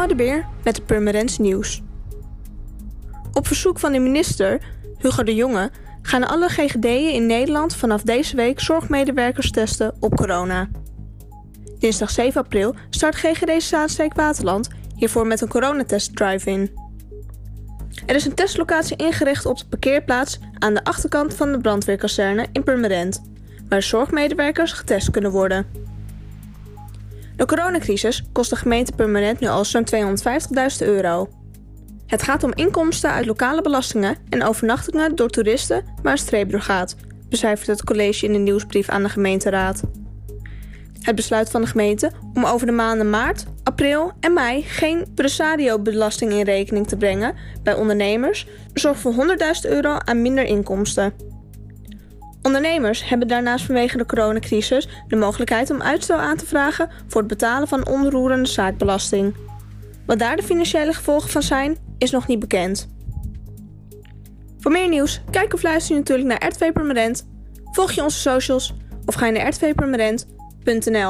Elke de Beer met het Purmerends Nieuws. Op verzoek van de minister, Hugo de Jonge, gaan alle GGD'en in Nederland vanaf deze week zorgmedewerkers testen op corona. Dinsdag 7 april start GGD Zaanstreek Waterland hiervoor met een coronatest drive-in. Er is een testlocatie ingericht op de parkeerplaats aan de achterkant van de brandweerkazerne in Purmerend, waar zorgmedewerkers getest kunnen worden. De coronacrisis kost de gemeente Purmerend nu al zo'n 250.000 euro. Het gaat om inkomsten uit lokale belastingen en overnachtingen door toeristen waar een streep door gaat, becijfert het college in een nieuwsbrief aan de gemeenteraad. Het besluit van de gemeente om over de maanden maart, april en mei geen presario-belasting in rekening te brengen bij ondernemers zorgt voor 100.000 euro aan minder inkomsten. Ondernemers hebben daarnaast vanwege de coronacrisis de mogelijkheid om uitstel aan te vragen voor het betalen van onroerende zaakbelasting. Wat daar de financiële gevolgen van zijn, is nog niet bekend. Voor meer nieuws, kijk of luister je natuurlijk naar RTV Permanent, volg je onze socials of ga je naar rtvpermanent.nl.